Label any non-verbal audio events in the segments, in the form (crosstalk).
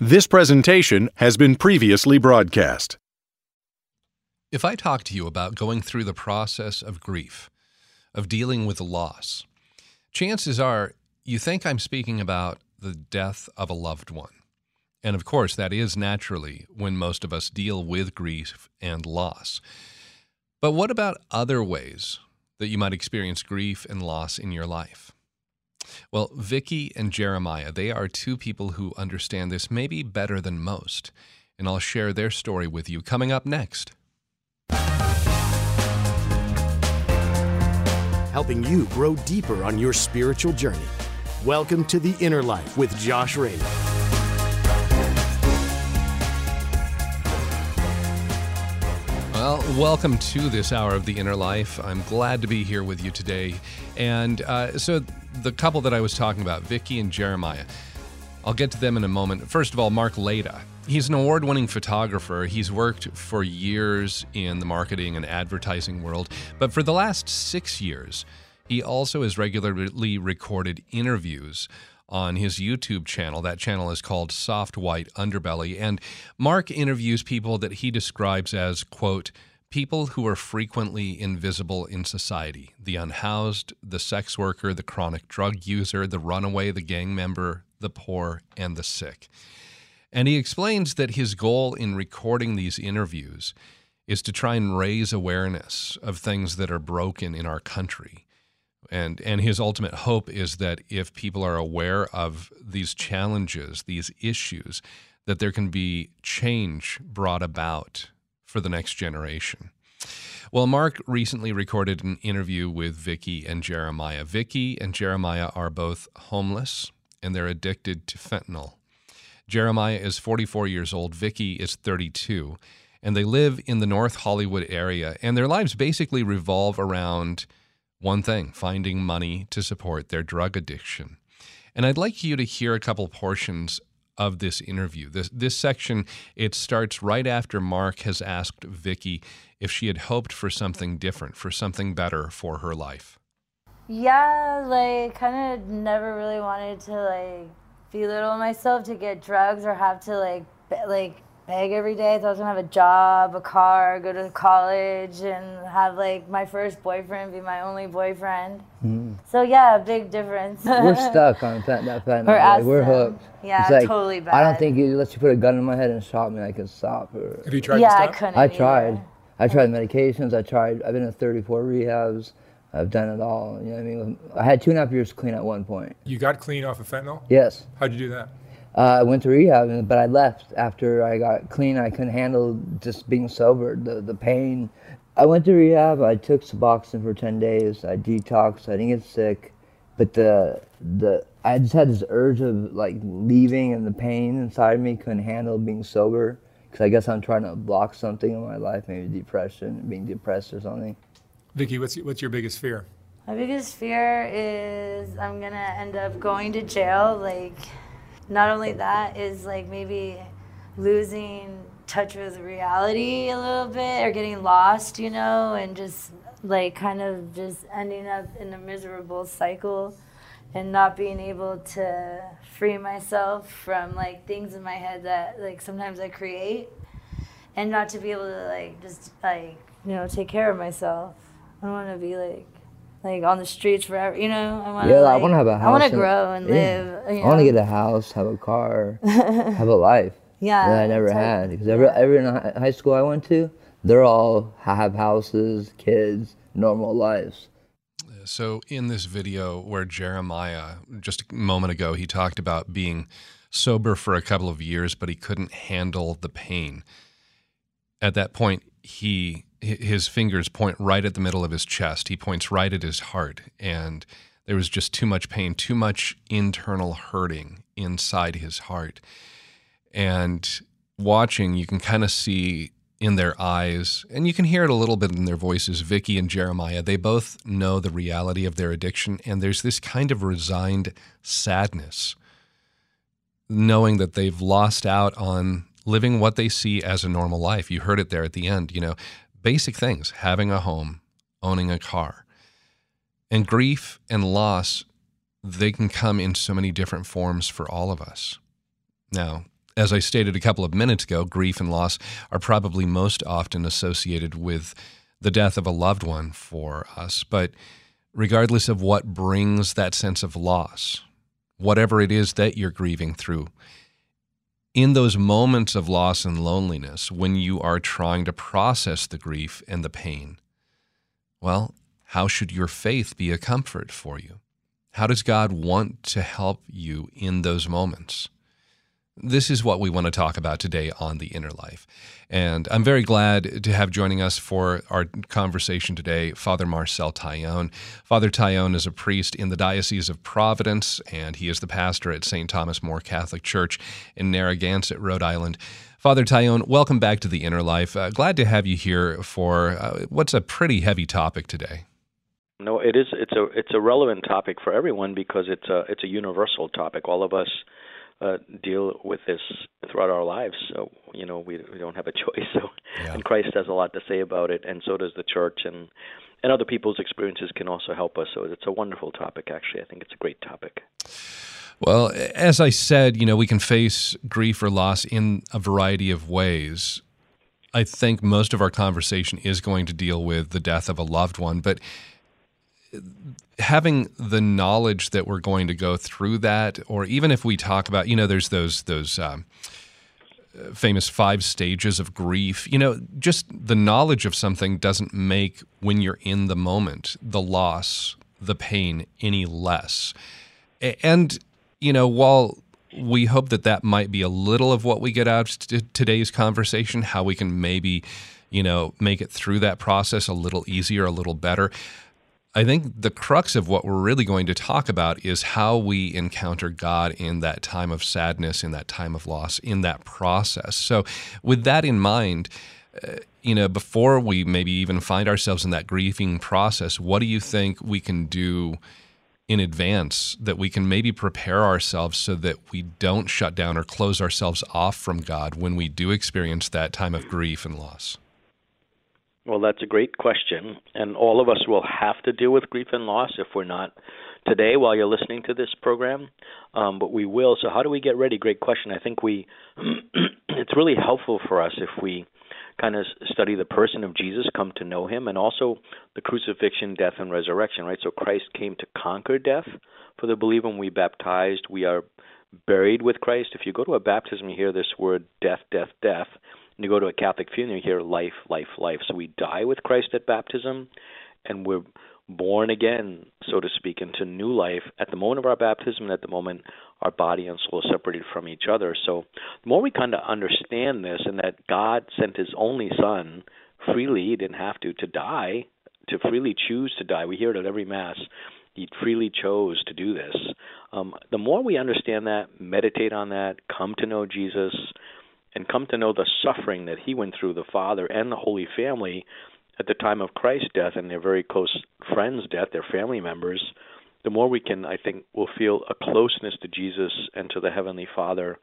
This presentation has been previously broadcast. If I talk to you about going through the process of grief, of dealing with loss, chances are you think I'm speaking about the death of a loved one. And of course, that is naturally when most of us deal with grief and loss. But what about other ways that you might experience grief and loss in your life? Well, Vicky and Jeremiah, they are two people who understand this maybe better than most. And I'll share their story with you coming up next. Helping you grow deeper on your spiritual journey. Welcome to The Inner Life with Josh Raymond. Well, welcome to this hour of the inner life. I'm glad to be here with you today. And uh, so, the couple that I was talking about, Vicky and Jeremiah, I'll get to them in a moment. First of all, Mark Laita. He's an award winning photographer. He's worked for years in the marketing and advertising world, but for the last six years, he also has regularly recorded interviews on his YouTube channel. That channel is called Soft White Underbelly. And Mark interviews people that he describes as, quote, people who are frequently invisible in society the unhoused, the sex worker, the chronic drug user, the runaway, the gang member, the poor, and the sick. And he explains that his goal in recording these interviews is to try and raise awareness of things that are broken in our country and and his ultimate hope is that if people are aware of these challenges these issues that there can be change brought about for the next generation. Well mark recently recorded an interview with vicky and jeremiah. Vicky and jeremiah are both homeless and they're addicted to fentanyl. Jeremiah is 44 years old vicky is 32 and they live in the north hollywood area and their lives basically revolve around one thing finding money to support their drug addiction. And I'd like you to hear a couple portions of this interview. This this section it starts right after Mark has asked Vicky if she had hoped for something different, for something better for her life. Yeah, like kind of never really wanted to like belittle myself to get drugs or have to like like beg every day. So I was gonna have a job, a car, go to college, and have like my first boyfriend be my only boyfriend. Mm. So yeah, big difference. we're (laughs) stuck on that that fentanyl. We're, like, we're hooked. Yeah, it's like, totally bad. I don't think you unless you put a gun in my head and shot me, I could stop. Or, Have you tried? Yeah, I couldn't. I tried. I tried medications. I tried. I've been in 34 rehabs. I've done it all. You know what I mean? I had two and a half years clean at one point. You got clean off of fentanyl? Yes. How'd you do that? Uh, I went to rehab, but I left after I got clean. I couldn't handle just being sober, the, the pain. I went to rehab. I took Suboxone for 10 days. I detoxed. I didn't get sick. But the, the, I just had this urge of like leaving and the pain inside me couldn't handle being sober. Because I guess I'm trying to block something in my life, maybe depression, being depressed or something. Vicky, what's, what's your biggest fear? My biggest fear is I'm going to end up going to jail. Like, not only that is like maybe losing touch with reality a little bit or getting lost, you know, and just like kind of just ending up in a miserable cycle and not being able to free myself from like things in my head that like sometimes I create and not to be able to like just like you know take care of myself. I don't want to be like like on the streets forever. You know, I want. Yeah, like, I want to have a house. I want to grow and yeah. live. Uh, you know? I want to get a house, have a car, (laughs) have a life. Yeah, that I never had because every every high school I went to, they're all have houses, kids, normal lives. So in this video where Jeremiah just a moment ago he talked about being sober for a couple of years, but he couldn't handle the pain. At that point, he his fingers point right at the middle of his chest. He points right at his heart. And there was just too much pain, too much internal hurting inside his heart. And watching, you can kind of see in their eyes, and you can hear it a little bit in their voices, Vicky and Jeremiah. They both know the reality of their addiction, and there's this kind of resigned sadness, knowing that they've lost out on living what they see as a normal life. You heard it there at the end, you know, basic things having a home, owning a car. And grief and loss, they can come in so many different forms for all of us. Now, As I stated a couple of minutes ago, grief and loss are probably most often associated with the death of a loved one for us. But regardless of what brings that sense of loss, whatever it is that you're grieving through, in those moments of loss and loneliness, when you are trying to process the grief and the pain, well, how should your faith be a comfort for you? How does God want to help you in those moments? This is what we want to talk about today on The Inner Life. And I'm very glad to have joining us for our conversation today Father Marcel Taillon. Father Taillon is a priest in the Diocese of Providence, and he is the pastor at St. Thomas More Catholic Church in Narragansett, Rhode Island. Father Taillon, welcome back to The Inner Life. Uh, glad to have you here for uh, what's a pretty heavy topic today. No, it is. It's a it's a relevant topic for everyone because it's a it's a universal topic. All of us uh, deal with this throughout our lives. So you know we we don't have a (laughs) choice. So yeah. and Christ has a lot to say about it, and so does the church, and and other people's experiences can also help us. So it's a wonderful topic. Actually, I think it's a great topic. Well, as I said, you know, we can face grief or loss in a variety of ways. I think most of our conversation is going to deal with the death of a loved one, but having the knowledge that we're going to go through that, or even if we talk about, you know, there's those those um, famous five stages of grief. You know, just the knowledge of something doesn't make when you're in the moment the loss, the pain any less. And you know, while we hope that that might be a little of what we get out of today's conversation, how we can maybe, you know, make it through that process a little easier, a little better. I think the crux of what we're really going to talk about is how we encounter God in that time of sadness, in that time of loss, in that process. So, with that in mind, uh, you know, before we maybe even find ourselves in that grieving process, what do you think we can do in advance that we can maybe prepare ourselves so that we don't shut down or close ourselves off from God when we do experience that time of grief and loss? Well, that's a great question. And all of us will have to deal with grief and loss if we're not today while you're listening to this program. Um, but we will. So, how do we get ready? Great question. I think we, (clears throat) it's really helpful for us if we kind of study the person of Jesus, come to know him, and also the crucifixion, death, and resurrection, right? So, Christ came to conquer death for the believer. When we baptized, we are buried with Christ. If you go to a baptism, you hear this word death, death, death and you go to a Catholic funeral, you hear life, life, life. So we die with Christ at baptism, and we're born again, so to speak, into new life at the moment of our baptism and at the moment our body and soul are separated from each other. So the more we kind of understand this and that God sent his only son freely, he didn't have to, to die, to freely choose to die. We hear it at every Mass. He freely chose to do this. Um, the more we understand that, meditate on that, come to know Jesus, and come to know the suffering that he went through, the Father and the Holy Family, at the time of Christ's death and their very close friends' death, their family members, the more we can, I think, will feel a closeness to Jesus and to the Heavenly Father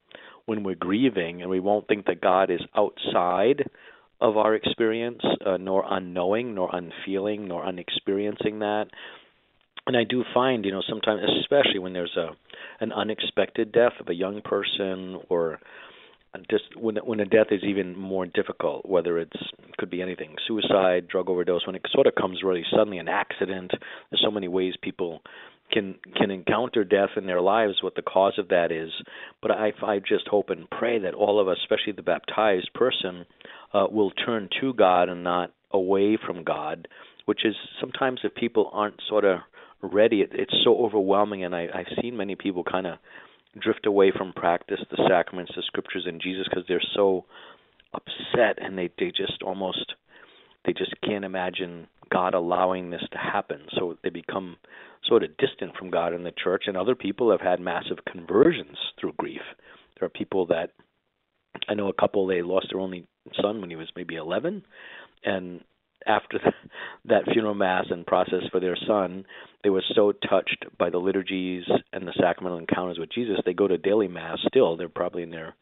when we're grieving, and we won't think that God is outside of our experience, uh, nor unknowing, nor unfeeling, nor unexperiencing that. And I do find, you know, sometimes, especially when there's a an unexpected death of a young person or just when when a death is even more difficult, whether it's could be anything, suicide, drug overdose, when it sort of comes really suddenly, an accident. There's so many ways people can can encounter death in their lives, what the cause of that is. But I I just hope and pray that all of us, especially the baptized person, uh, will turn to God and not away from God, which is sometimes if people aren't sort of ready, it, it's so overwhelming, and I I've seen many people kind of drift away from practice, the sacraments, the scriptures, and Jesus because they're so upset and they they just almost they just can't imagine God allowing this to happen. So they become sort of distant from God and the church. And other people have had massive conversions through grief. There are people that I know a couple they lost their only son when he was maybe 11, and after the, that funeral mass and process for their son, they were so touched by the liturgies and the sacramental encounters with Jesus. They go to daily mass still. They're probably in their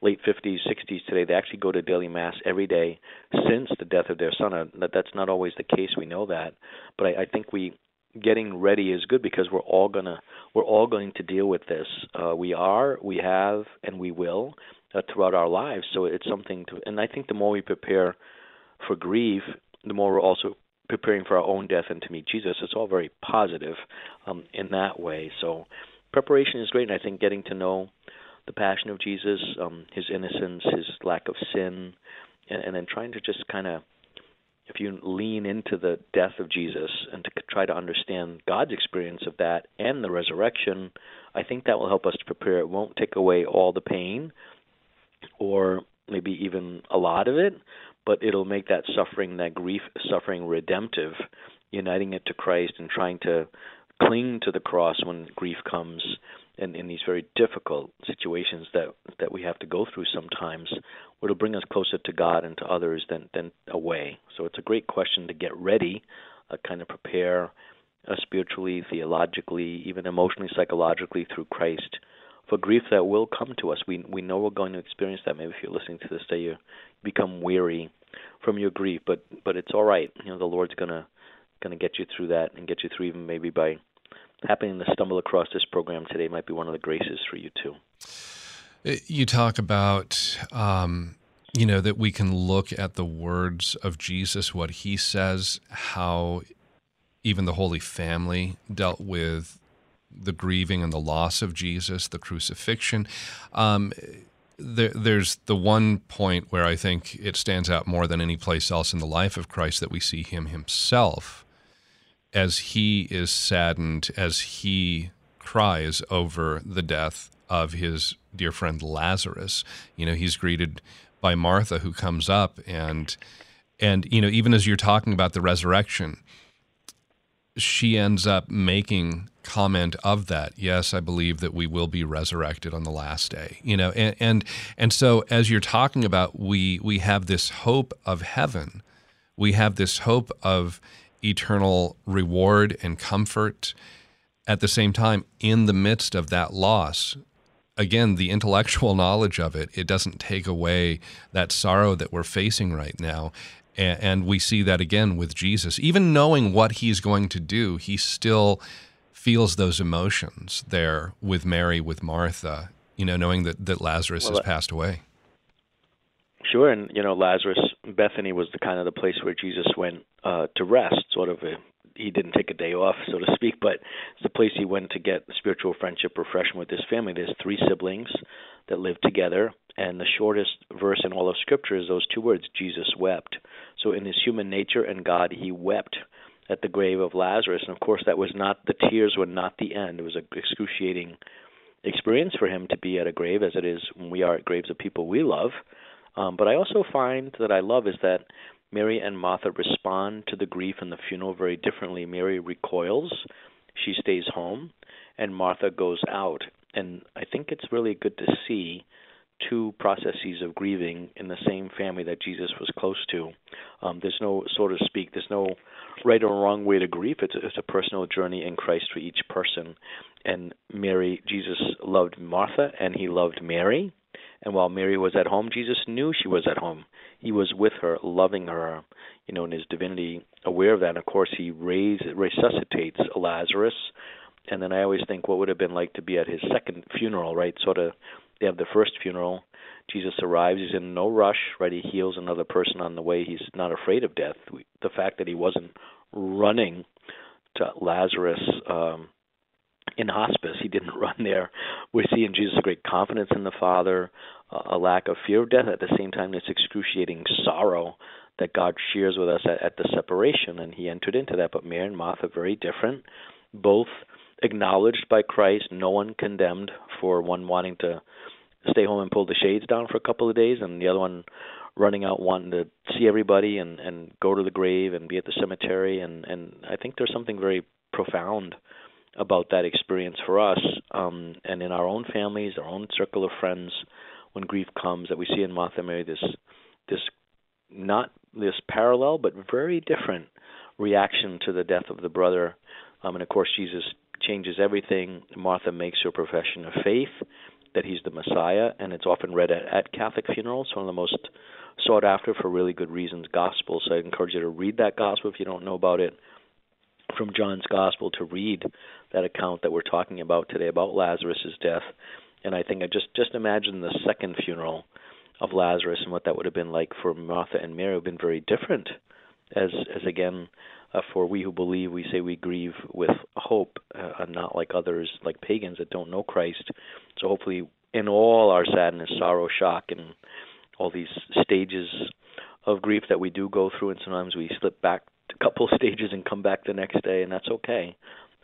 late 50s, 60s today. They actually go to daily mass every day since the death of their son. Uh, that that's not always the case. We know that, but I, I think we getting ready is good because we're all gonna we're all going to deal with this. Uh, we are, we have, and we will uh, throughout our lives. So it's something to, and I think the more we prepare for grief, the more we're also preparing for our own death and to meet Jesus. It's all very positive um, in that way. So preparation is great, and I think getting to know the passion of Jesus, um, his innocence, his lack of sin, and, and then trying to just kind of if you lean into the death of Jesus and to try to understand God's experience of that and the resurrection, I think that will help us to prepare. It won't take away all the pain or maybe even a lot of it, but it'll make that suffering, that grief suffering redemptive, uniting it to Christ and trying to cling to the cross when grief comes in, in these very difficult situations that that we have to go through sometimes, it'll bring us closer to God and to others than than away. So it's a great question to get ready, uh, kind of prepare uh, spiritually, theologically, even emotionally, psychologically through Christ for grief that will come to us. We we know we're going to experience that. Maybe if you're listening to this day, you become weary from your grief, but but it's all right. You know, the Lord's gonna gonna get you through that and get you through even maybe by happening to stumble across this program today might be one of the graces for you too. Uh, you talk about, um, you know, that we can look at the words of Jesus, what he says, how even the Holy Family dealt with the grieving and the loss of Jesus, the crucifixion. Um, there, there's the one point where I think it stands out more than any place else in the life of Christ that we see him himself as he is saddened, as he cries over the death of his dear friend Lazarus. You know, he's greeted by Martha, who comes up and and you know, even as you're talking about the resurrection, she ends up making comment of that. Yes, I believe that we will be resurrected on the last day. You know, and and, and so as you're talking about, we we have this hope of heaven. We have this hope of eternal reward and comfort. At the same time, in the midst of that loss, again, the intellectual (laughs) knowledge of it, it doesn't take away that sorrow that we're facing right now. And, we see that again with Jesus. Even knowing what he's going to do, he still feels those emotions there with Mary, with Martha, you know, knowing that, that Lazarus well, has passed away. Sure, and you know Lazarus, Bethany was the kind of the place where Jesus went uh, to rest. Sort of, a, he didn't take a day off, so to speak, but it's the place he went to get spiritual friendship, refreshment with his family. There's three siblings that live together, and the shortest verse in all of Scripture is those two words: Jesus wept. So, in his human nature and God, he wept at the grave of Lazarus, and of course, that was not the tears were not the end. It was an excruciating experience for him to be at a grave, as it is when we are at graves of people we love. Um, but I also find that I love is that Mary and Martha respond to the grief and the funeral very differently. Mary recoils, she stays home, and Martha goes out. And I think it's really good to see two processes of grieving in the same family that Jesus was close to. Um, there's no, so to speak, there's no right or wrong way to grieve. It's a, it's a personal journey in Christ for each person. And Mary, Jesus loved Martha and he loved Mary. And while Mary was at home, Jesus knew she was at home. He was with her, loving her, you know, in his divinity, aware of that. And of course, he raised, resuscitates Lazarus. And then I always think what would have been like to be at his second funeral, right? Sort of, they have the first funeral. Jesus arrives. He's in no rush, right? He heals another person on the way. He's not afraid of death. The fact that he wasn't running to Lazarus um, in hospice. He didn't (laughs) run there. We see in Jesus a great confidence in the Father, a lack of fear of death, at the same time, this excruciating sorrow that God shares with us at, at the separation, and he entered into that. But Mary and Martha, very different, both acknowledged by Christ, no one condemned for one wanting to stay home and pull the shades down for a couple of days, and the other one running out wanting to see everybody and and go to the grave and be at the cemetery and and I think there's something very profound about that experience for us um, and in our own families, our own circle of friends, when grief comes, that we see in Martha Mary this this not this parallel but very different reaction to the death of the brother. Um, and of course, Jesus changes everything. Martha makes her profession of faith that he's the Messiah, and it's often read at, at Catholic funerals. One of the most sought after for really good reasons gospel. So I encourage you to read that gospel if you don't know about it from John's Gospel to read that account that we're talking about today about Lazarus's death. And I think I just just imagine the second funeral of Lazarus and what that would have been like for Martha and Mary would have been very different. As as again, uh, for we who believe, we say we grieve with hope, uh, not like others, like pagans that don't know Christ. So hopefully, in all our sadness, sorrow, shock, and all these stages of grief that we do go through, and sometimes we slip back a couple (laughs) stages and come back the next day, and that's okay.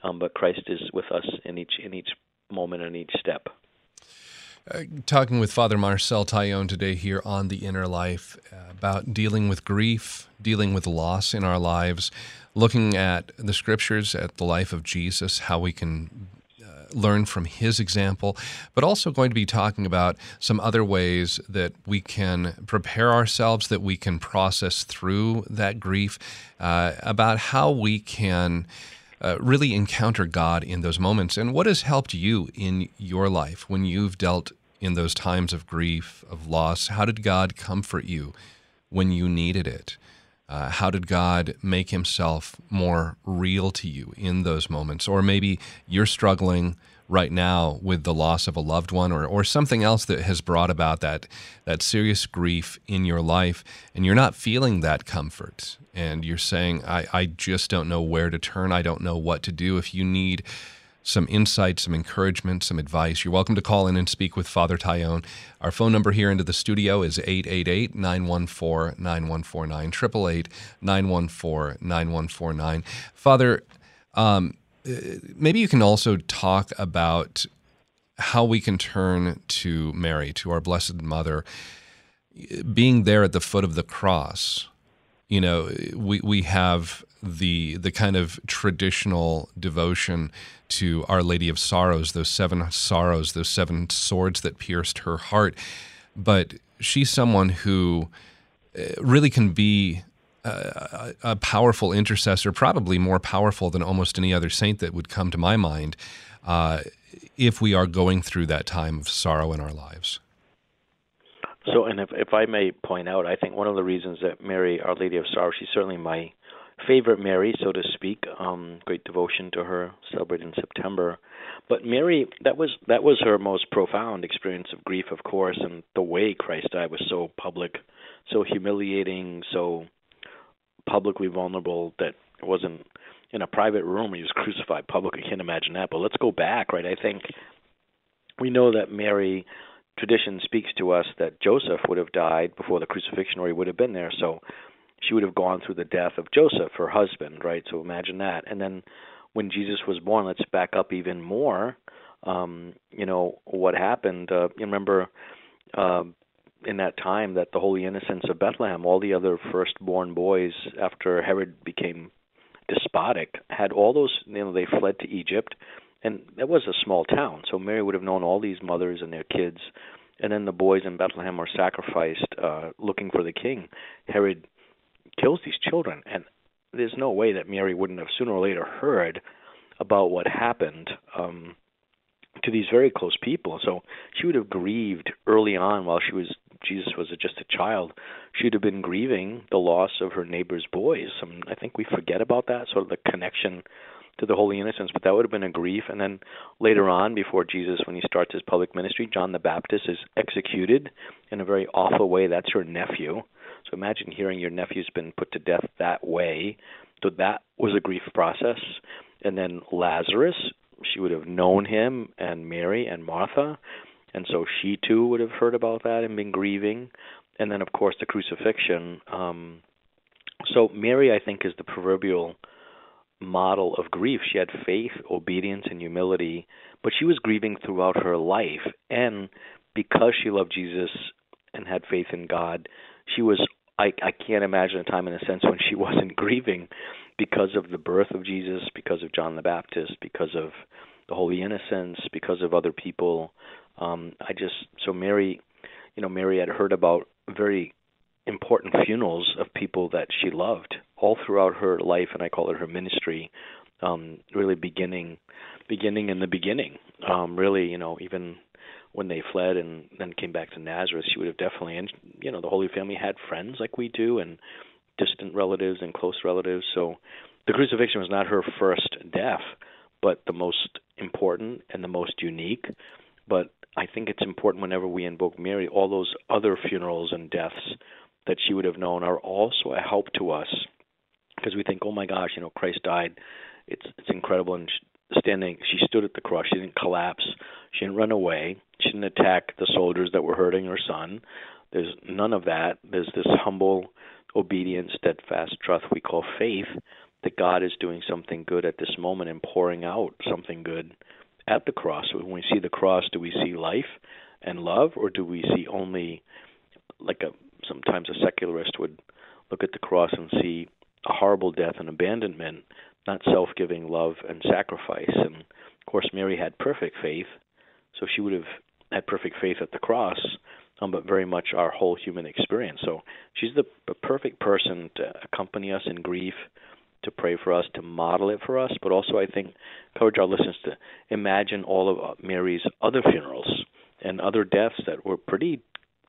Um, but Christ is with us in each in each moment and each step. Uh, talking with Father Marcel Taillon today here on The Inner Life uh, about dealing with grief, dealing with loss in our lives, looking at the scriptures, at the life of Jesus, how we can learn from his example, but also going to be talking about some other ways that we can prepare ourselves, that we can process through that grief, uh, about how we can uh, really encounter God in those moments. And what has helped you in your life when you've dealt in those times of grief, of loss? How did God comfort you when you needed it? Uh, how did God make himself more real to you in those moments? Or maybe you're struggling right now with the loss of a loved one or, or something else that has brought about that, that serious grief in your life, and you're not feeling that comfort. And you're saying, I, I just don't know where to turn. I don't know what to do. If you need some insight, some encouragement, some advice, you're welcome to call in and speak with Father Taillon. Our phone number here into the studio is 888 914 9149, 888 914 9149. Father, um, maybe you can also talk about how we can turn to Mary, to our Blessed Mother, being there at the foot of the cross. You know, we we have the the kind of traditional devotion to Our Lady of Sorrows, those seven sorrows, those seven swords that pierced her heart. But she's someone who uh, really can be a, a, powerful intercessor, probably more powerful than almost any other saint that would come to my mind, uh, if we are going through that time of sorrow in our lives. So, and if, if I may point out, I think one of the reasons that Mary, Our Lady of Sorrow, she's certainly my favorite Mary, so to speak. Um, great devotion to her, celebrated in September. But Mary, that was that was her most profound experience of grief, of course, and the way Christ died was so public, so humiliating, so publicly vulnerable that it wasn't in a private room he was (laughs) crucified publicly. I can't imagine that. But let's go back, right? I think we know that Mary tradition speaks to us that Joseph would have died before the crucifixion or he would have been there. So she would have gone through the death of Joseph, her husband, right? So imagine that. And then when Jesus was born, let's back up even more. Um, you know, what happened, uh, you remember uh, in that time that the Holy Innocents of Bethlehem, all the other firstborn boys after Herod became despotic, had all those. You know, they fled to Egypt, and it was a small town. So Mary would have known all these mothers and their kids, and then the boys in Bethlehem were sacrificed, uh, looking for the king. Herod kills these children, and there's no way that Mary wouldn't have sooner or later heard about what happened. Um, to these very close people. So she would have grieved early on while she was Jesus was just a child. She'd have been grieving the loss of her neighbor's boys. I, I think we forget about that sort of the connection to the Holy Innocents, but that would have been a grief. And then later on, before Jesus, when he starts his public ministry, John the Baptist is executed in a very awful way. That's her nephew. So imagine hearing your nephew's been put to death that way. So that was a grief process. And then Lazarus, she would have known him and Mary and Martha, and so she too would have heard about that and been grieving. And then, of course, the crucifixion. Um, so Mary, I think, is the proverbial model of grief. She had faith, obedience, and humility, but she was grieving throughout her life. And because she loved Jesus and had faith in God, she was. I, I can't imagine a time, in a sense, when she (laughs) wasn't grieving because of the birth of Jesus, because of John the Baptist, because of the Holy Innocents, because of other people. Um, I just so Mary, you know, Mary had heard about very important funerals of people that she loved all throughout her life, and I call it her ministry. Um, really beginning, beginning in the beginning. Um, really, you know, even when they fled and then came back to Nazareth, she would have definitely, and you know, the Holy Family had friends like we do, and distant relatives and close relatives. So the crucifixion was not her first death, but the most important and the most unique. But I think it's important whenever we invoke Mary, all those other funerals and deaths that she would have known are also a help to us because we think, oh my gosh, you know, Christ died. It's it's incredible, and standing, she stood at the cross. She didn't collapse. She didn't run away. She didn't attack the soldiers that were hurting her son. There's none of that. There's this humble obedience, steadfast trust we call faith that God is doing something good at this moment and pouring out something good at the cross. When we see the cross, do we see life and love, or do we see only like a sometimes a secularist would look at the cross and see a horrible death and abandonment, not self-giving love and sacrifice. And of course, Mary had perfect faith, so she would have had perfect faith at the cross, um, but very much our whole human experience. So she's the, the perfect person to accompany us in grief, to pray for us, to model it for us, but also I think encourage our listeners to imagine all of uh, Mary's other funerals and other deaths that were pretty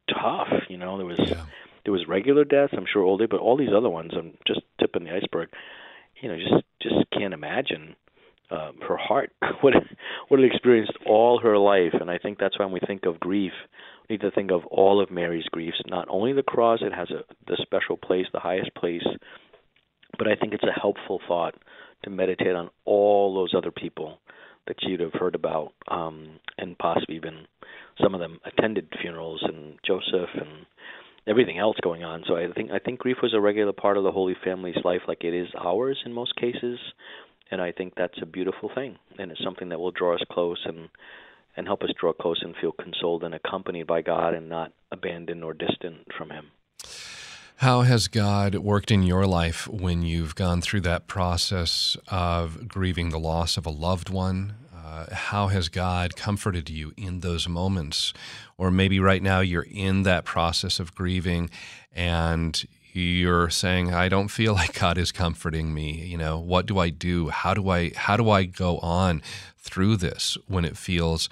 tough. You know, there was yeah. there was regular deaths, I'm sure all day, but all these other ones, I'm just tipping the iceberg. You know, just just can't imagine uh, her heart (laughs) what what it experienced all her life, and I think that's when we think of grief, we need to think of all of Mary's griefs, not only the cross. It has a the special place, the highest place, but I think it's a helpful thought to meditate on all those other people that you'd have heard about, um, and possibly even some of them attended funerals and Joseph and everything else going on. So I think I think grief was a regular part of the Holy Family's life, like it is ours in most cases, and I think that's a beautiful thing, and it's something that will draw us close and and help us draw close and feel consoled and accompanied by God and not abandoned or distant from Him. How has God worked in your life when you've gone through that process of grieving the loss of a loved one? Uh, how has God comforted you in those moments? Or maybe right now you're in that process of grieving and you're saying I don't feel (laughs) like God is comforting me you know what do I do how do I how do I go on through this when it feels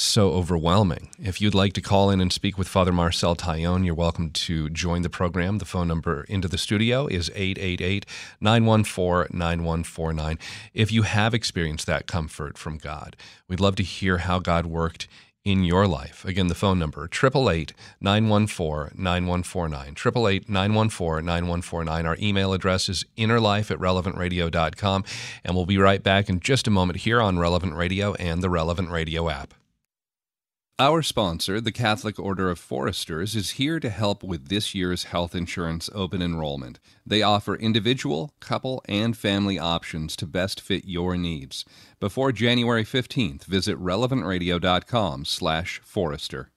so overwhelming. If you'd like to call in and speak with Father Marcel Taillon, you're welcome to join the program. The phone number into the studio is 888 914 9149. If you have experienced that comfort from God, we'd love to hear how God worked in your life. Again, the phone number 888 914 9149. 888 914 9149. Our email address is innerlife at relevantradio.com. And we'll be right back in just a moment here on Relevant Radio and the Relevant Radio app. Our sponsor, the Catholic Order of Foresters, is here to help with this year's health insurance open enrollment. They offer individual, couple, and family options to best fit your needs. Before January 15th, visit relevantradio.com/forester.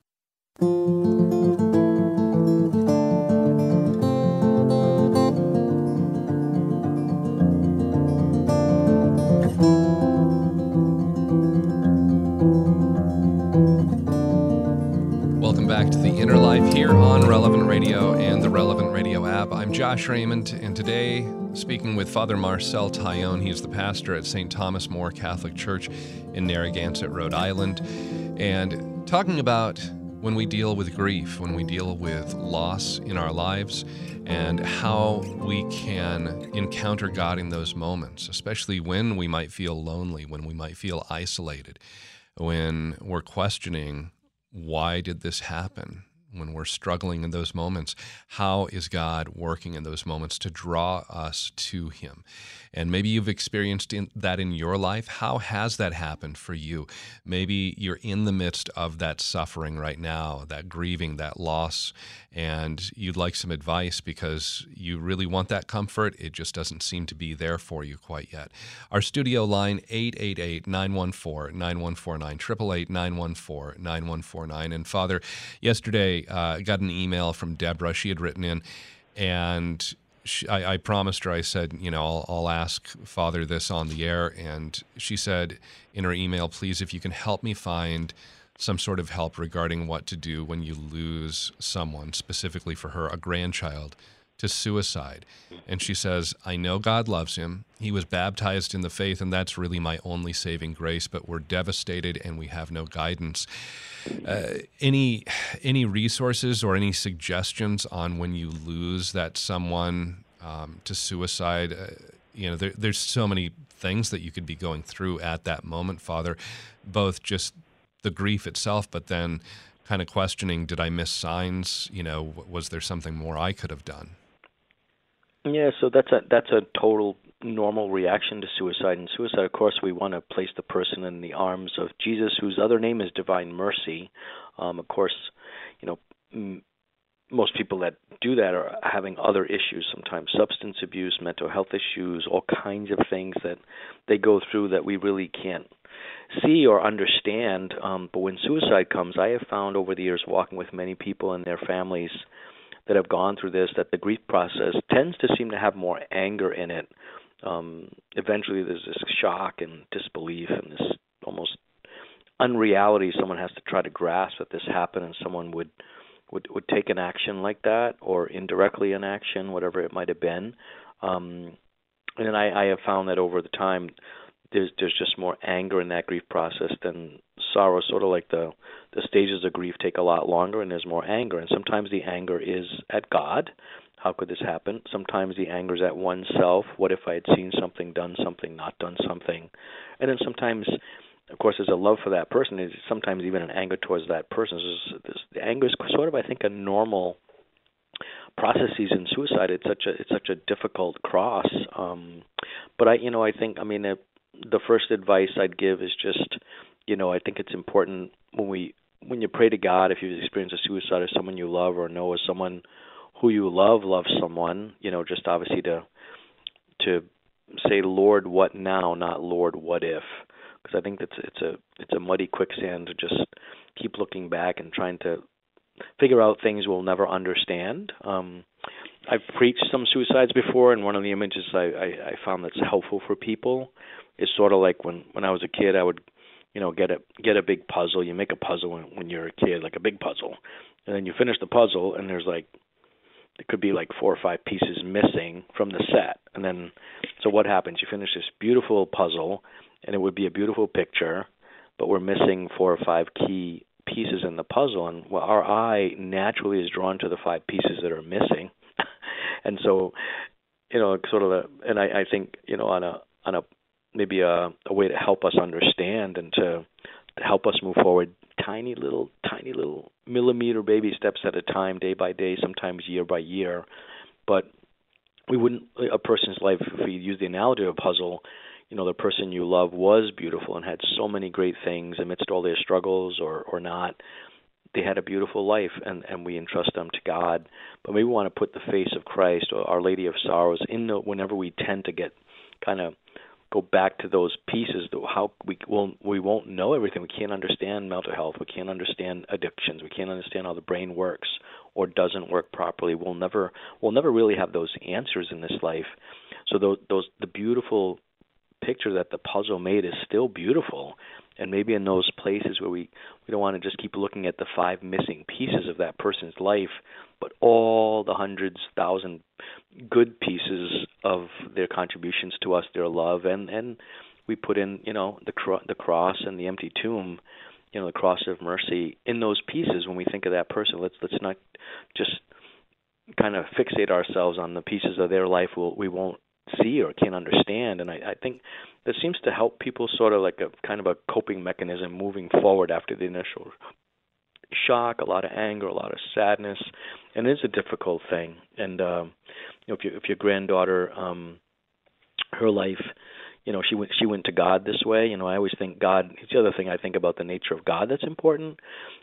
Inner Life here on Relevant Radio and the Relevant Radio app. I'm Josh Raymond, and today speaking with Father Marcel Taillon. He's the pastor at St. Thomas More Catholic Church in Narragansett, Rhode Island, and talking about when we deal with grief, when we deal with loss in our lives, and how we can encounter God in those moments, especially when we might feel lonely, when we might feel isolated, when we're questioning why did this happen? When we're struggling in those moments, how is God working in those moments to draw us to Him? And maybe you've experienced in, that in your life. How has that happened for you? Maybe you're in the midst of that suffering right now, that grieving, that loss, and you'd like some advice because you really want that comfort. It just doesn't seem to be there for you quite yet. Our studio line 888 914 9149 888 914 9149. And Father, yesterday uh, got an email from Deborah. She had written in and she, I, I, promised her, I said, you know, I'll, I'll, ask Father this on the air. And she said in her email, please, if you can help me find some sort of help regarding what to do when you lose someone, specifically for her, a grandchild, to suicide. And she says, I know God loves him. He was baptized in the faith, and that's really my only saving grace, but we're devastated and we have no guidance. Uh, any any resources or any suggestions on when you lose that someone um, to suicide? Uh, you know, there, there's so many things that you could be going through at that moment, Father, both just the grief itself, but then kind of questioning, did I miss signs? You know, was there something more I could have done? Yeah, so that's a that's a total normal reaction to suicide. And suicide, of course, we want to place the person in the arms of Jesus, whose other name is Divine Mercy. Um, of course, you know, m- most people that do that are having other issues, sometimes substance abuse, mental health issues, all kinds of things that they go through that we really can't see or understand. Um, but when suicide comes, I have found over the years walking with many people and their families that have gone through this that the grief process tends to seem to have more anger in it. Um, eventually, there's this shock and disbelief and this almost unreality someone has to try to grasp that this happened and someone would would would take an action like that or indirectly an action, whatever it might have been. Um, and I, I have found that over the time, there's there's just more anger in that grief process than sorrow. Sort of like the the stages of grief take a lot longer, and there's more anger. And sometimes the anger is at God. How could this happen? Sometimes the anger is at oneself. What if I had seen something, done something, not done something? And then sometimes of course, there's a love for that person. There's sometimes even an anger towards that person. There's, there's, the anger is sort of, I think, a normal processes in suicide. It's such a it's such a difficult cross. Um, but I, you know, I think, I mean, the first advice I'd give is just, you know, I think it's important when we when you pray to God, if you've experienced a suicide or someone you love or know as someone who you love loves someone, you know, just obviously to to say, Lord, what now, not Lord, what if because I think it's it's a it's a muddy quicksand to just keep looking back and trying to figure out things we'll never understand. Um, I've preached some suicides before, and one of the images I, I, I found that's helpful for people is sort of like when when I was a kid, I would you know get a get a big puzzle. You make a puzzle when, when you're a kid, like a big puzzle, and then you finish the puzzle, and there's like it could be like four or five pieces missing from the set, and then so what happens? You finish this beautiful puzzle, and it would be a beautiful picture, but we're missing four or five key pieces in the puzzle, and well, our eye naturally is drawn to the five pieces that are missing, (laughs) and so you know, sort of a, and I, I think you know on a on a maybe a, a way to help us understand and to, to help us move forward tiny little tiny little millimeter baby steps at a time day by day sometimes year by year. But we wouldn't a person's life if we use the analogy of a puzzle you know the person you love was beautiful and had so many great things amidst all their struggles or or not. They had a beautiful life and and we entrust them to God. But maybe we want to put the face of Christ or our lady of sorrows in the whenever we tend to get kind of go back to those pieces how we won't we won't know everything. We can't understand mental health. We can't understand addictions. We can't understand how the brain works or doesn't work properly. We'll never we'll never really have those answers in this life. So those those the beautiful picture that the puzzle made is still beautiful and maybe in those places where we we don't want to just keep looking at the five missing pieces of that person's life but all the hundreds thousand good pieces of their contributions to us their love and and we put in you know the cro- the cross and the empty tomb you know the cross of mercy in those pieces when we think of that person let's let's not just kind of fixate ourselves on the pieces of their life we'll, we won't see or can't understand. And I, I think that seems to help people sort of like a kind of a coping mechanism moving forward after the initial shock, a lot of anger, a lot of sadness, and it's a difficult thing. And um, you know, if you if your granddaughter, um, her life, you know, she went she went to God this way. You know, I always think God. It's the other thing I think about the nature of God that's important.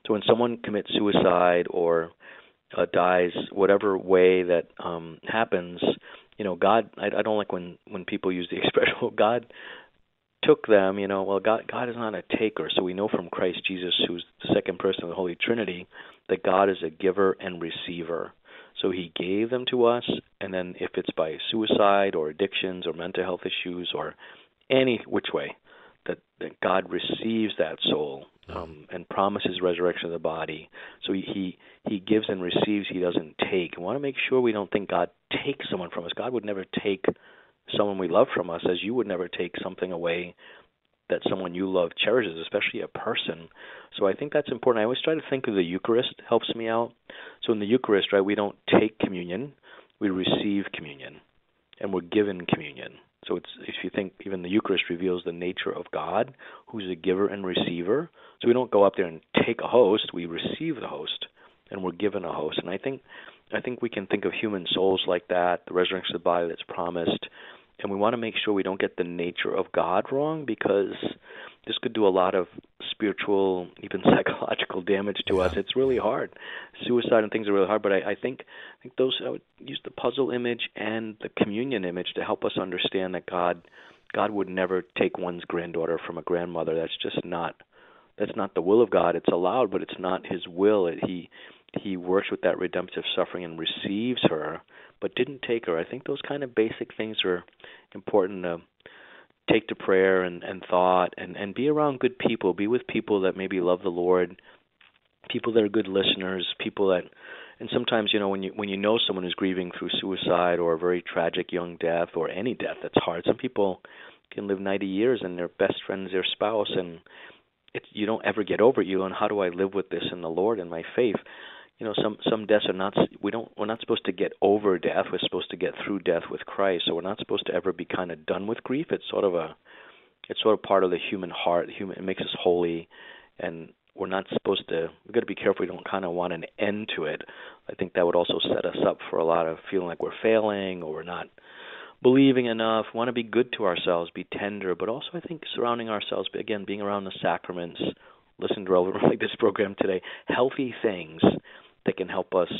So when someone commits suicide or uh, dies, whatever way that um, happens, you know, God. I, I don't like when when people use the (laughs) expression, "Well, God took them." You know, well, God God is not a taker. So we know from Christ Jesus, who's the second person of the Holy Trinity, that God is a giver and receiver. So He gave them to us, and then if it's by suicide or addictions or mental health issues or any which way, that, that God receives that soul um, and promises resurrection of the body. So he, he he gives and receives. He doesn't take. We want to make sure we don't think God takes someone from us. God would never take someone we love from us, as you would never take something away that someone you love cherishes, especially a person. So I think that's important. I always try to think of the Eucharist helps me out. So in the Eucharist, right, we don't take communion, we receive communion, and we're given communion. So it's if you think even the Eucharist reveals the nature of God, who's a giver and receiver. So we don't go up there and take a host; we receive the host, and we're given a host. And I think I think we can think of human souls like that, the resurrection of the body that's promised, and we want to make sure we don't get the nature of God wrong because this could do a lot of spiritual, even (laughs) psychological damage to yeah. us. It's really hard. Suicide and things are really hard, but I, I think I think those I would use the puzzle image and the communion image to help us understand that God God would never take one's granddaughter from a grandmother. That's just not that's not the will of God. It's allowed, but it's not His will. It, he He works with that redemptive suffering and receives her, but didn't take her. I think those kind of basic things are important to take to prayer and, and thought and, and be around good people. Be with people that maybe love the Lord, people that are good listeners, people that and sometimes, you know, when you when you know someone who's grieving through suicide or a very tragic young death or any death that's hard, some people can live 90 years and their best friend's their spouse and it's you don't ever get over it. You learn how do I live with this in the Lord and my faith you know some some deaths are not we don't we're not supposed to get over death. We're supposed to get through death with christ. So we're not supposed to ever be kind of done with grief. It's sort of a it's sort of part of the human heart. Human it makes us holy. And we're not supposed to we've got to be careful we don't kind of want an end to it. I think that would also set us up for a lot of feeling like we're failing or we're not believing enough. Want to be good to ourselves be tender but also i think surrounding ourselves again being around the sacraments listen to like (laughs) this program today healthy things that can help us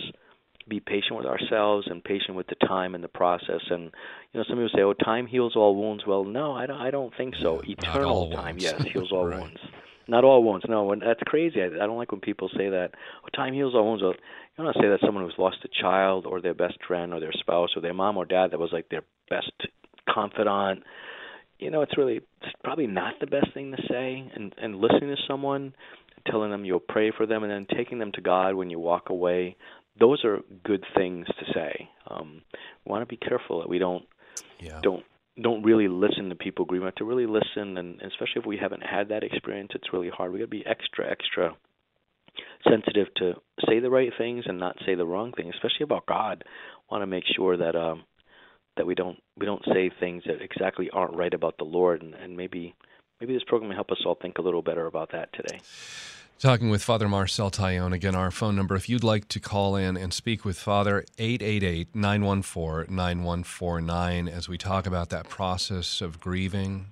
be patient with ourselves and patient with the time and the process. And you know, some people say, "Oh, time heals all wounds." Well, no, I don't. I don't think so. Yeah, Eternal time, wounds. yes, (laughs) heals all right. wounds. Not all wounds. No, when, that's crazy. I, I don't like when people say that. Oh, time heals all wounds. Well, you don't say that someone who's lost a child or their best friend or their spouse or their mom or dad that was like their best confidant. You know, it's really it's probably not the best thing to say. And and listening to someone telling them you'll pray for them, and then taking them to God when you walk away. Those are good things to say. Um, we want to be careful that we don't yeah. don't don't really listen to people grieving. We have to really listen, and especially if we haven't had that experience, it's really hard. We got to be extra extra sensitive to say the right things and not say the wrong things, especially about God. Want to make sure that um, that we don't we don't say things that exactly aren't right about the Lord, and, and maybe maybe this program will help us all think a little better about that today. Talking with Father Marcel Taillon. Again, our phone number, if you'd like to call in and speak with Father, 888 914 9149, as we talk about that process of grieving,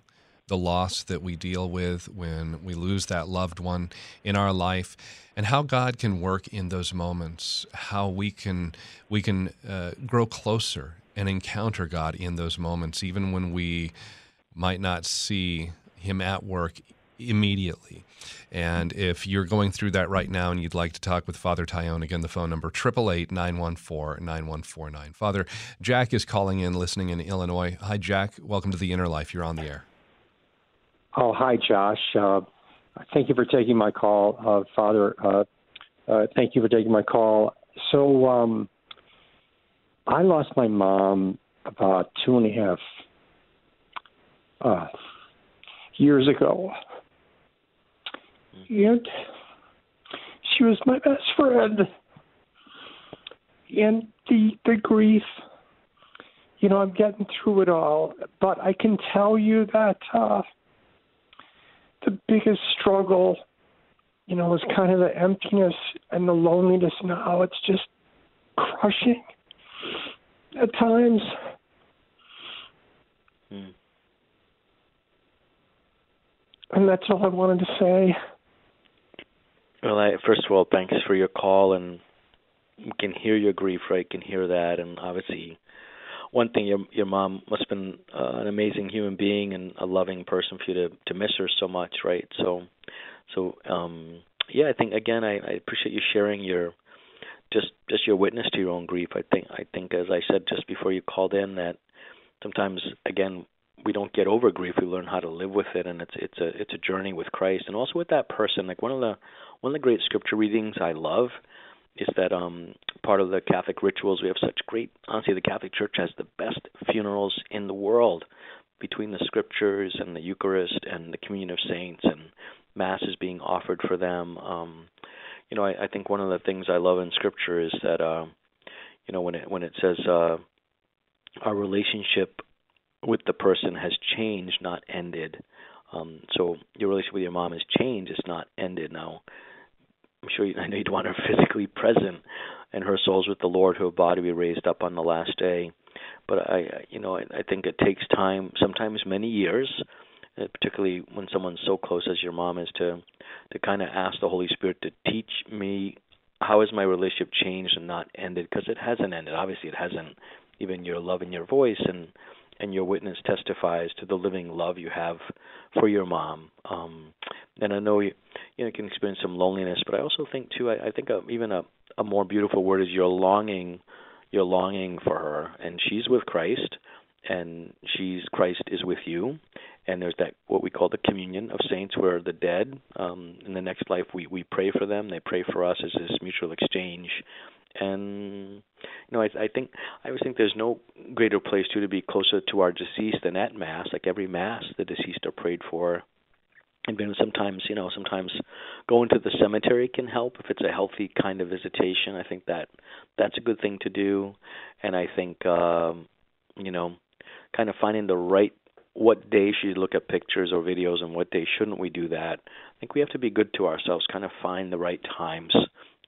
the loss that we deal with when we lose that loved one in our life, and how God can work in those moments, how we can, we can uh, grow closer and encounter God in those moments, even when we might not see Him at work immediately. And if you're going through that right now and you'd like to talk with Father Taillon, again, the phone number, 888-914-9149. Father, Jack is calling in, listening in Illinois. Hi, Jack. Welcome to The Inner Life. You're on the air. Oh, hi, Josh. Uh, thank you for taking my call, uh, Father. Uh, uh thank you for taking my call. So, um, I lost my mom about two and a half uh, years ago and she was my best friend. And the the grief, you know, I'm getting through it all, but I can tell you that uh, the biggest struggle, you know, was kind of the emptiness and the loneliness. Now it's just crushing at times. Hmm. And that's all I wanted to say. Well, I, first of all, thanks for your call, and we can hear your grief, right? Can hear that, and obviously, one thing your your mom must have been uh, an amazing human being and a loving person for you to to miss her so much, right? So, so um, yeah, I think again, I, I appreciate you sharing your just just your witness to your own grief. I think I think as I said just before you called in that sometimes again we don't get over grief we learn how to live with it and it's it's a it's a journey with Christ. And also with that person like one of the one of the great scripture readings I love is that um part of the Catholic rituals we have such great honestly the Catholic Church has the best funerals in the world between the scriptures and the Eucharist and the communion of saints and masses being offered for them. Um you know I, I think one of the things I love in scripture is that uh you know when it when it says uh our relationship with the person has changed, not ended. Um, so your relationship with your mom has changed; it's not ended. Now, I'm sure you, I know you'd want her (laughs) physically present, and her soul's with the Lord, her body be raised up on the last day. But I, you know, I, I think it takes time, sometimes many years, uh, particularly when someone's so close as your mom is, to to kind of ask the Holy Spirit to teach me how has my relationship changed and not ended because it hasn't ended. Obviously, it hasn't. Even your love and your voice and and your witness testifies to the living love you have for your mom. Um, and I know you, you know, can experience some loneliness, but I also think too. I, I think a, even a, a more beautiful word is you're longing, you're longing for her, and she's with Christ, and she's Christ is with you, and there's that what we call the communion of saints, where the dead um, in the next life we we pray for them, they pray for us as this mutual exchange and you know, I, I think I always think there's no greater place too to be closer to our deceased than at mass. Like every mass, the deceased are prayed for. And then sometimes, you know, sometimes going to the cemetery can help if it's a healthy kind of visitation. I think that that's a good thing to do. And I think, um, you know, kind of finding the right what day should you look at pictures or videos and what day shouldn't we do that. I think we have to be good to ourselves, kind of find the right times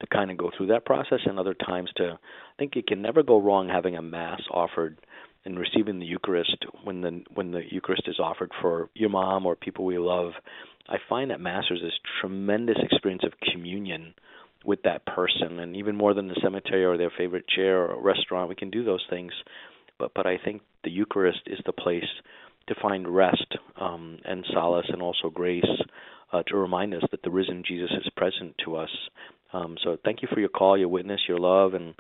to kind of go through that process, and other times to I think it can never go wrong having a mass offered and receiving the Eucharist when the when the Eucharist is offered for your mom or people we love. I find that mass is this tremendous experience of communion with that person, and even more than the cemetery or their favorite chair or restaurant, we can do those things. But but I think the Eucharist is the place to find rest um, and solace and also grace uh, to remind us that the risen Jesus is present to us um, so thank you for your call, your witness, your love, and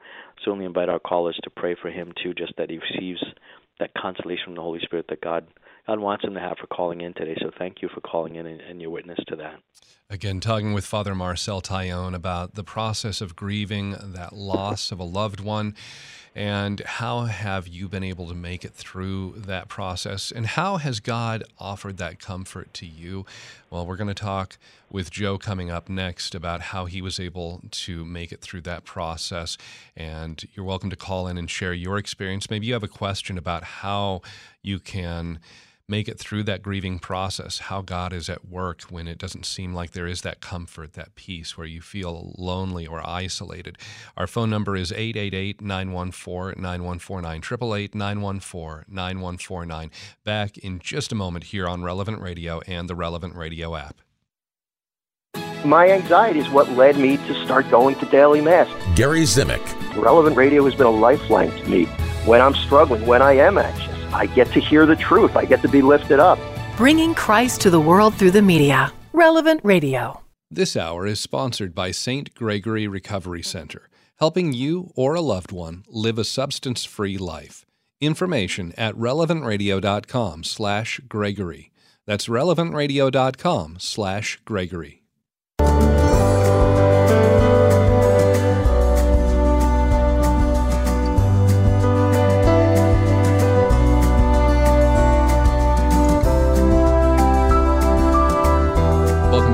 certainly invite our callers to pray for him too, just that he receives that consolation from the Holy Spirit that God God wants him to have for calling in today. So thank you for calling in and, and your witness to that. Again, talking with Father Marcel Taillon about the process of grieving that loss of a loved one and how have you been able to make it through that process? And how has God offered that comfort to you? Well, we're going to talk with Joe coming up next about how he was able to make it through that process. And you're welcome to call in and share your experience. Maybe you have a question about how you can make it through that grieving process, how God is at work when it doesn't seem like there is that comfort, that peace, where you feel lonely or isolated. Our phone number is 888 914 9149, 888 914 9149. Back in just a moment here on Relevant Radio and the Relevant Radio app. My anxiety is what led me to start going to daily mass. Gary Zimick. Relevant Radio has been a lifeline to me when I'm struggling, when I am anxious. I get to hear the truth. I get to be lifted up. Bringing Christ to the world through the media. Relevant Radio. This hour is sponsored by St. Gregory Recovery Center, helping you or a loved one live a substance-free life. Information at relevantradio.com slash Gregory. That's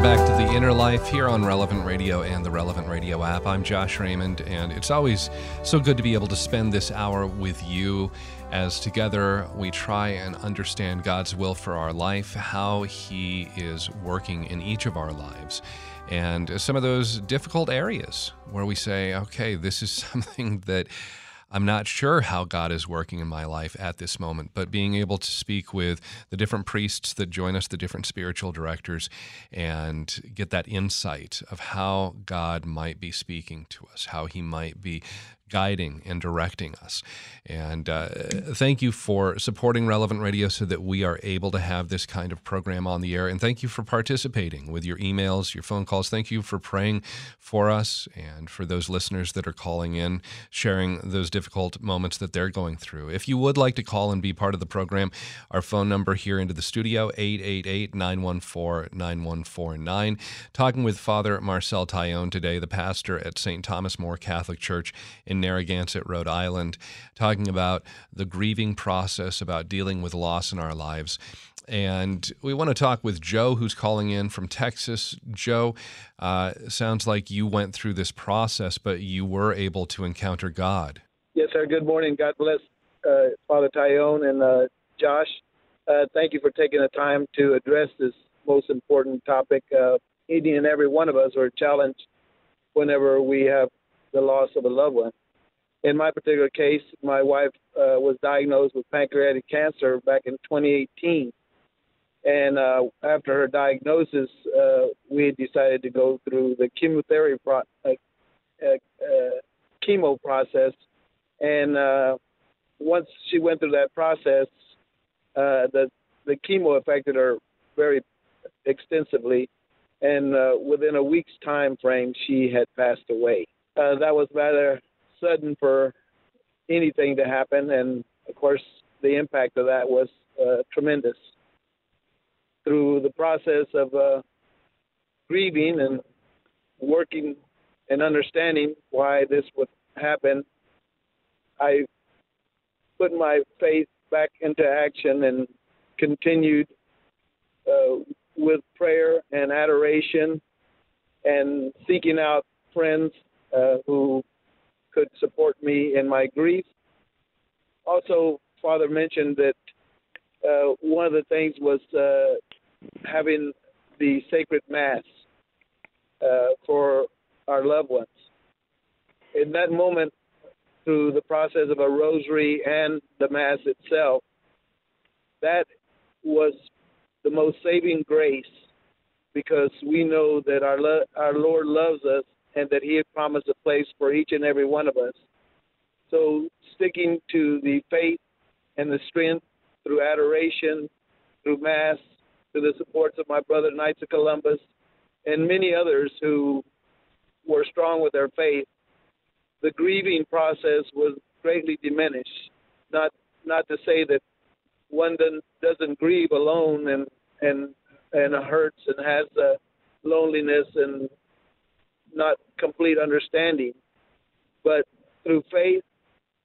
relevantradio.com/gregory. Inner Life here on Relevant Radio and the Relevant Radio app. I'm Josh Raymond, and it's always so good to be able to spend this hour with you as together we try and understand God's will for our life, how He is working in each of our lives, and some of those difficult areas where we say, okay, this is (laughs) something that I'm not sure how God is working in my life at this moment, but being able to speak with the different priests that join us, the different spiritual directors, and get that insight of how God might be speaking to us, how He might be guiding and directing us. And uh, thank you for supporting Relevant Radio so that we are able to have this kind of program on the air. And thank you for participating with your emails, your phone calls. Thank you for praying for us and for those listeners that are calling in, sharing those difficult moments that they're going through. If you would like to call and be part of the program, our phone number here into the studio, 888 914 9149. Talking with Father Marcel Taillon today, the pastor at St. Thomas More Catholic Church in Narragansett, Rhode Island, talking about the grieving process, about dealing with loss in our lives. And we want to talk with Joe, who's calling in from Texas. Joe, uh, sounds like you went through this process, but you were able to encounter God. Yes, sir. Good morning. God bless uh, Father Taillon and uh, Josh. Uh, thank you for taking the time to address this most important topic. Uh, any and every one of us are challenged whenever we have the loss of a loved one. In my particular case, my wife uh, was diagnosed with pancreatic cancer back in 2018. And uh, after her diagnosis, uh, we decided to go through the chemotherapy pro- uh, uh, uh, chemo process. And once she went through that process, the the chemo affected her very extensively, and within a week's time frame, she had passed away. That was rather sudden for anything to happen, and of course, the impact of that was uh, tremendous. Through the process of uh, grieving and working and understanding why this would happen, I put my faith back into action and continued uh, with prayer and adoration and seeking out friends uh, who could support me in my grief. Also, Father mentioned that uh, one of the things was uh, having the sacred Mass uh, for our loved ones. In that moment, through the process of a rosary and the Mass itself, that was the most saving grace because we know that our, lo- our Lord loves us and that He had promised a place for each and every one of us. So, sticking to the faith and the strength through adoration, through Mass, through the supports of my brother Knights of Columbus, and many others who were strong with their faith, the grieving process was greatly diminished. Not not to say that one doesn't, grieve alone and and and hurts and has the loneliness and not complete understanding, but through faith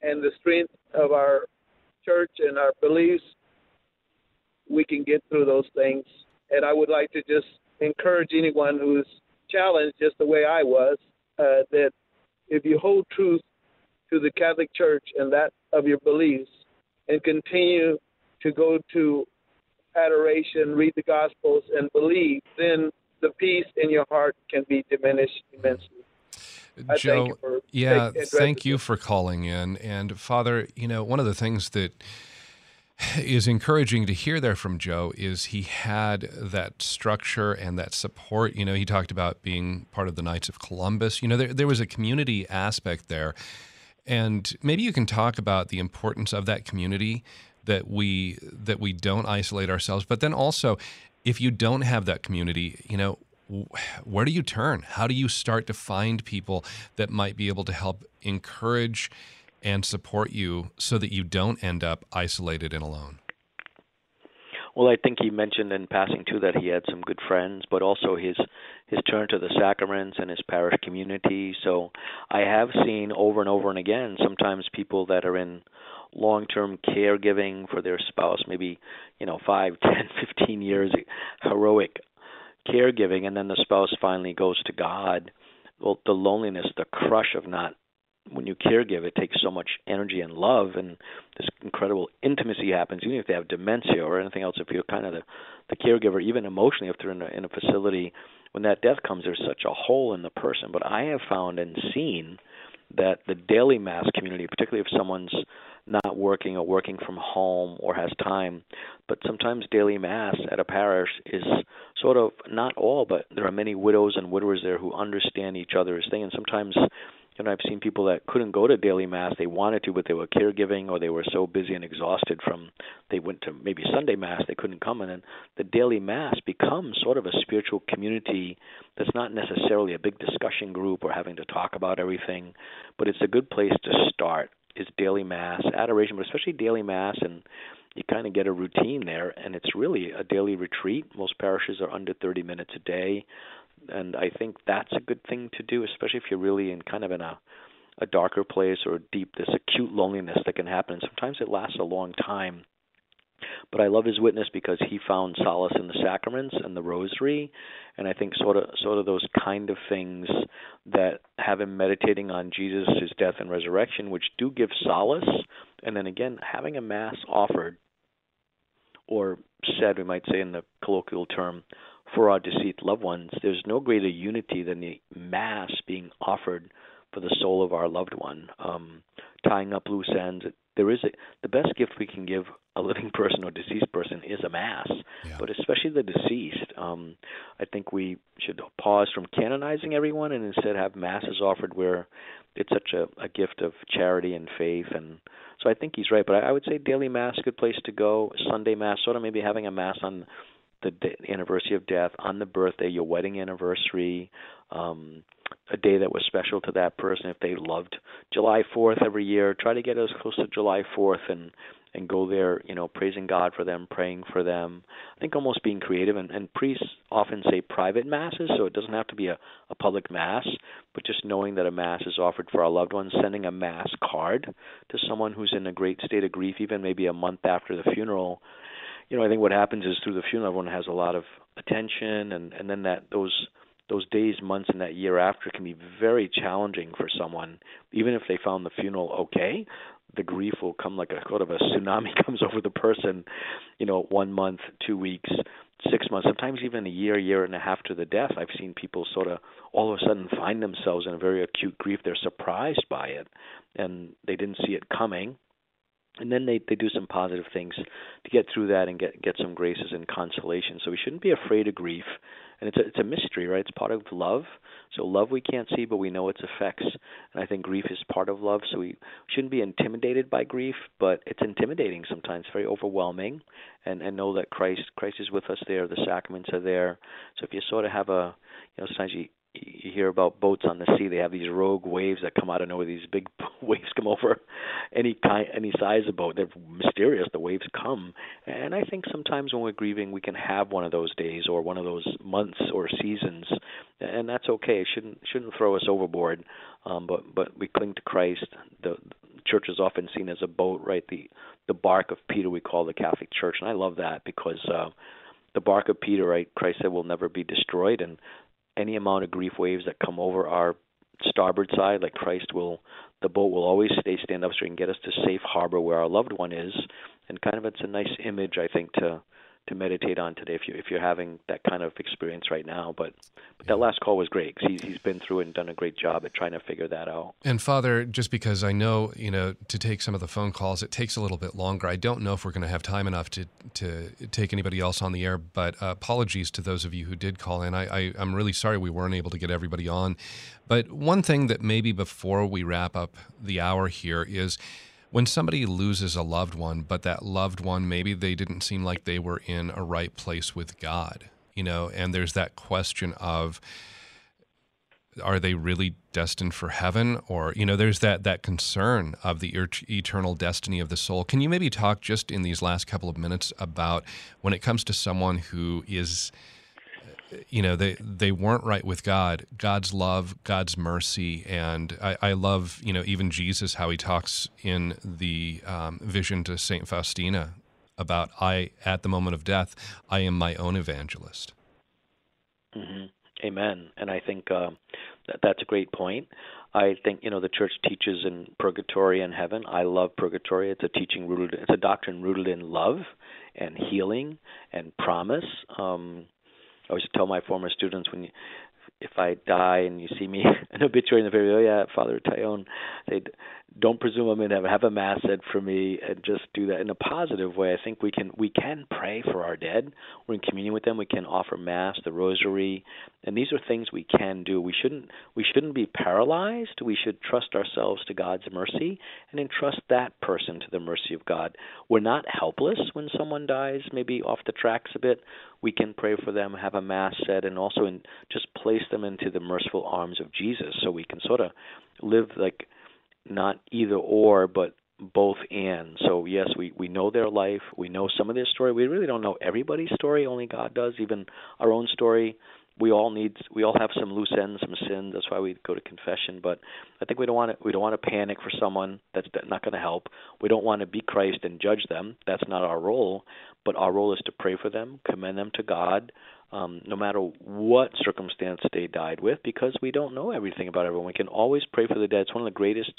and the strength of our church and our beliefs, we can get through those things. And I would like to just encourage anyone who's challenged, just the way I was, uh, that if you hold truth to the Catholic Church and that of your beliefs, and continue to go to adoration, read the Gospels, and believe, then the peace in your heart can be diminished immensely. I Joe, thank yeah, thank you for calling in. And Father, you know, one of the things that (sighs) is encouraging to hear there from Joe is he had that structure and that support. You know, he talked about being part of the Knights of Columbus. You know, there, there was a community aspect there. And maybe you can talk about the importance of that community that we that we don't isolate ourselves, but then also if you don't have that community, you know, where do you turn? How do you start to find people that might be able to help encourage and support you so that you don't end up isolated and alone? Well, I think he mentioned in passing too that he had some good friends, but also his his turn to the sacraments and his parish community. So I have seen over and over and again sometimes people that are in long-term caregiving for their spouse, maybe you know five, (laughs) ten, fifteen years heroic caregiving, and then the spouse finally goes to God. Well, the loneliness, the crush of not when you caregive, it takes so much energy and love, and this incredible intimacy happens. Even if they have dementia or anything else, if you're kind of the, the caregiver, even emotionally, if they're in a, in a facility, when that death comes, there's such a hole in the person. But I have found and seen that the daily mass community, particularly if someone's not working or working from home or has time, but sometimes daily mass at a parish is sort of not all, but there are many widows and widowers there who understand each other's thing, and sometimes you know, I've seen people that couldn't go to daily mass. They wanted to, but they were caregiving, or they were so busy and exhausted from they went to maybe Sunday mass they couldn't come. And then the daily mass becomes sort of a spiritual community that's not necessarily a big discussion group or having to talk about everything, but it's a good place to start. Is daily mass adoration, but especially daily mass, and you kind of get a routine there, and it's really a daily retreat. Most parishes are under 30 minutes a day and I think that's a good thing to do, especially if you're really in kind of in a a darker place or deep this acute loneliness that can happen. And sometimes it lasts a long time. But I love his witness because he found solace in the sacraments and the rosary, and I think sort of sort of those kind of things that have him meditating on Jesus, his death and resurrection, which do give solace, and then again having a mass offered or said, we might say in the colloquial term, for our deceased loved ones, there's no greater unity than the Mass being offered for the soul of our loved one. Um, tying up loose ends. There is a, the best gift we can give a living (laughs) person or deceased person is a mass, yeah. but especially the deceased. Um, I think we should pause from canonizing everyone and instead have masses offered where it's such a, a gift of charity and faith. And so I think he's right. But I, I would say daily mass, good place to go. Sunday mass, sort of maybe having a mass on the, the anniversary of death, on the birthday, your wedding anniversary. Um, a day that was special to that person. If they loved July 4th every year, try to get as close to July 4th and and go there, you know, praising God for them, praying for them. I think almost being creative and, and priests often say private masses, so it doesn't have to be a, a public mass, but just knowing that a mass is offered for our loved ones, sending a mass card to someone who's in a great state of grief, even maybe a month after the funeral. You know, I think what happens is through the funeral everyone has a lot of attention and, and then that those those days, months, and that year after can be very challenging for someone. Even if they found the funeral okay, the grief will come like a sort of a tsunami (laughs) comes over the person. You know, one month, two weeks, six months, sometimes even a year, year and a half to the death. I've seen people sort of all of a sudden find themselves in a very acute grief. They're surprised by it, and they didn't see it coming and then they they do some positive things to get through that and get get some graces and consolation. So we shouldn't be afraid of grief and it's a, it's a mystery, right? It's part of love. So love we can't see, but we know its effects, and I think grief is part of love. So we shouldn't be intimidated by grief, but it's intimidating sometimes, very overwhelming, and and know that Christ Christ is with us there. The sacraments are there. So if you sort of have a, you know, sometimes you you hear about boats on the sea. They have these rogue waves that come out of nowhere. These big (laughs) waves come over any kind, any size of boat. They're mysterious. The waves come, and I think sometimes when we're grieving, we can have one of those days or one of those months or seasons, and that's okay. It shouldn't shouldn't throw us overboard. Um, but but we cling to Christ. The, the church is often seen as a boat, right? The the bark of Peter we call the Catholic Church, and I love that because. Uh, the bark of Peter, right? Christ said will never be destroyed, and any amount of grief waves that come over our starboard side, like Christ will, the boat will always stay stand up straight and get us to safe harbor where our loved one is. And kind of it's a nice image, I think, to to meditate on today if you if you're having that kind of experience right now. But but that last call was great because he's he's been through and done a great job at trying to figure that out. And Father, just because I know you know to take some of the phone calls, it takes a little bit longer. I don't know if we're going to have time enough to to take anybody else on the air. But uh, apologies to those of you who did call in. I, I I'm really sorry we weren't able to get everybody on. But one thing that maybe before we wrap up the hour here is when somebody loses a loved one, but that loved one, maybe they didn't seem like they were in a right place with God, you know, and there's that question of, are they really destined for heaven? Or you know there's that that concern of the eternal destiny of the soul. Can you maybe talk just in these last couple of minutes about when it comes to someone who is you know they they weren't right with God. God's love, God's mercy, and I, I love you know even Jesus how he talks in the um, vision to Saint Faustina about I at the moment of death I am my own evangelist. Mm-hmm. Amen. And I think uh, that that's a great point. I think you know the church teaches in purgatory and heaven. I love purgatory. It's a teaching rooted. It's a doctrine rooted in love and healing and promise. Um, always tell my former students when you, if I die and you see me (laughs) an obituary in the very oh yeah, Father Taillon, they don't presume I'm gonna have, have a mass said for me and just do that in a positive way. I think we can we can pray for our dead. We're in communion with them. We can offer mass, the rosary, and these are things we can do. We shouldn't we shouldn't be paralyzed. We should trust ourselves to God's mercy and entrust that person to the mercy of God. We're not helpless when someone dies, maybe off the tracks a bit. We can pray for them, have a mass said, and also in, just place them into the merciful arms of Jesus, so we can sort of live like not either or, but both and. So yes, we we know their life, we know some of their story. We really don't know everybody's story. Only God does. Even our own story. We all need. We all have some loose ends, some sins. That's why we go to confession. But I think we don't want to. We don't want to panic for someone. That's not going to help. We don't want to be Christ and judge them. That's not our role. But our role is to pray for them, commend them to God, um, no matter what circumstance they died with, because we don't know everything about everyone. We can always pray for the dead. It's one of the greatest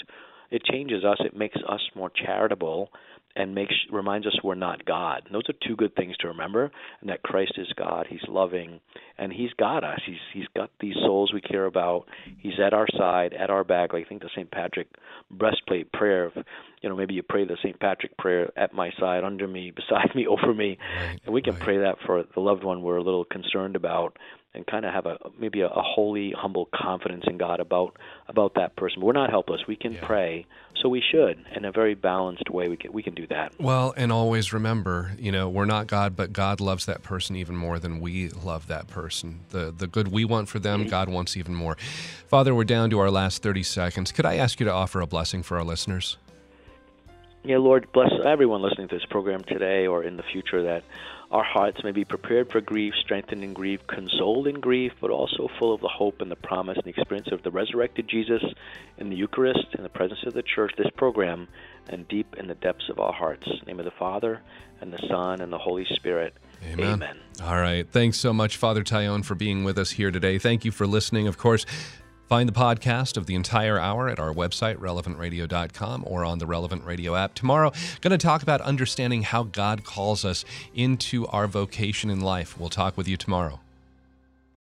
it changes us. It makes us more charitable and makes reminds us we're not God. And those are two good things to remember, and that Christ is God. He's loving, and He's got us. He's He's got these souls we care about. He's at our side, at our back. Like I think the St. Patrick breastplate prayer. Of, you know, maybe you pray the St. Patrick prayer at my side, under me, (laughs) beside me, over me, right, and we can right. pray that for the loved one we're a little concerned about and kind of have a maybe a, a holy, humble confidence in God about about that person. We're not helpless. We can Yeah. pray, so we should in a very balanced way. We can we can do that. Well, and always remember, you know, we're not God, but God loves that person even more than we love that person. The the good we want for them, mm-hmm. God wants even more. Father, we're down to our last 30 seconds. Could I ask you to offer a blessing for our listeners? Yeah, Lord, bless everyone listening to this program today or in the future that our hearts may be prepared for grief, strengthened in grief, consoled in grief, but also full of the hope and the promise and the experience of the resurrected Jesus in the Eucharist, in the presence of the church, this program, and deep in the depths of our hearts. In the name of the Father, and the Son, and the Holy Spirit. Amen. All right. Thanks so much, Father Taillon, for being with us here today. Thank you for listening. Of course, find the podcast of the entire hour at our website, relevantradio.com, or on the Relevant Radio app. Tomorrow, going to talk about understanding how God calls us into our vocation in life. We'll talk with you tomorrow.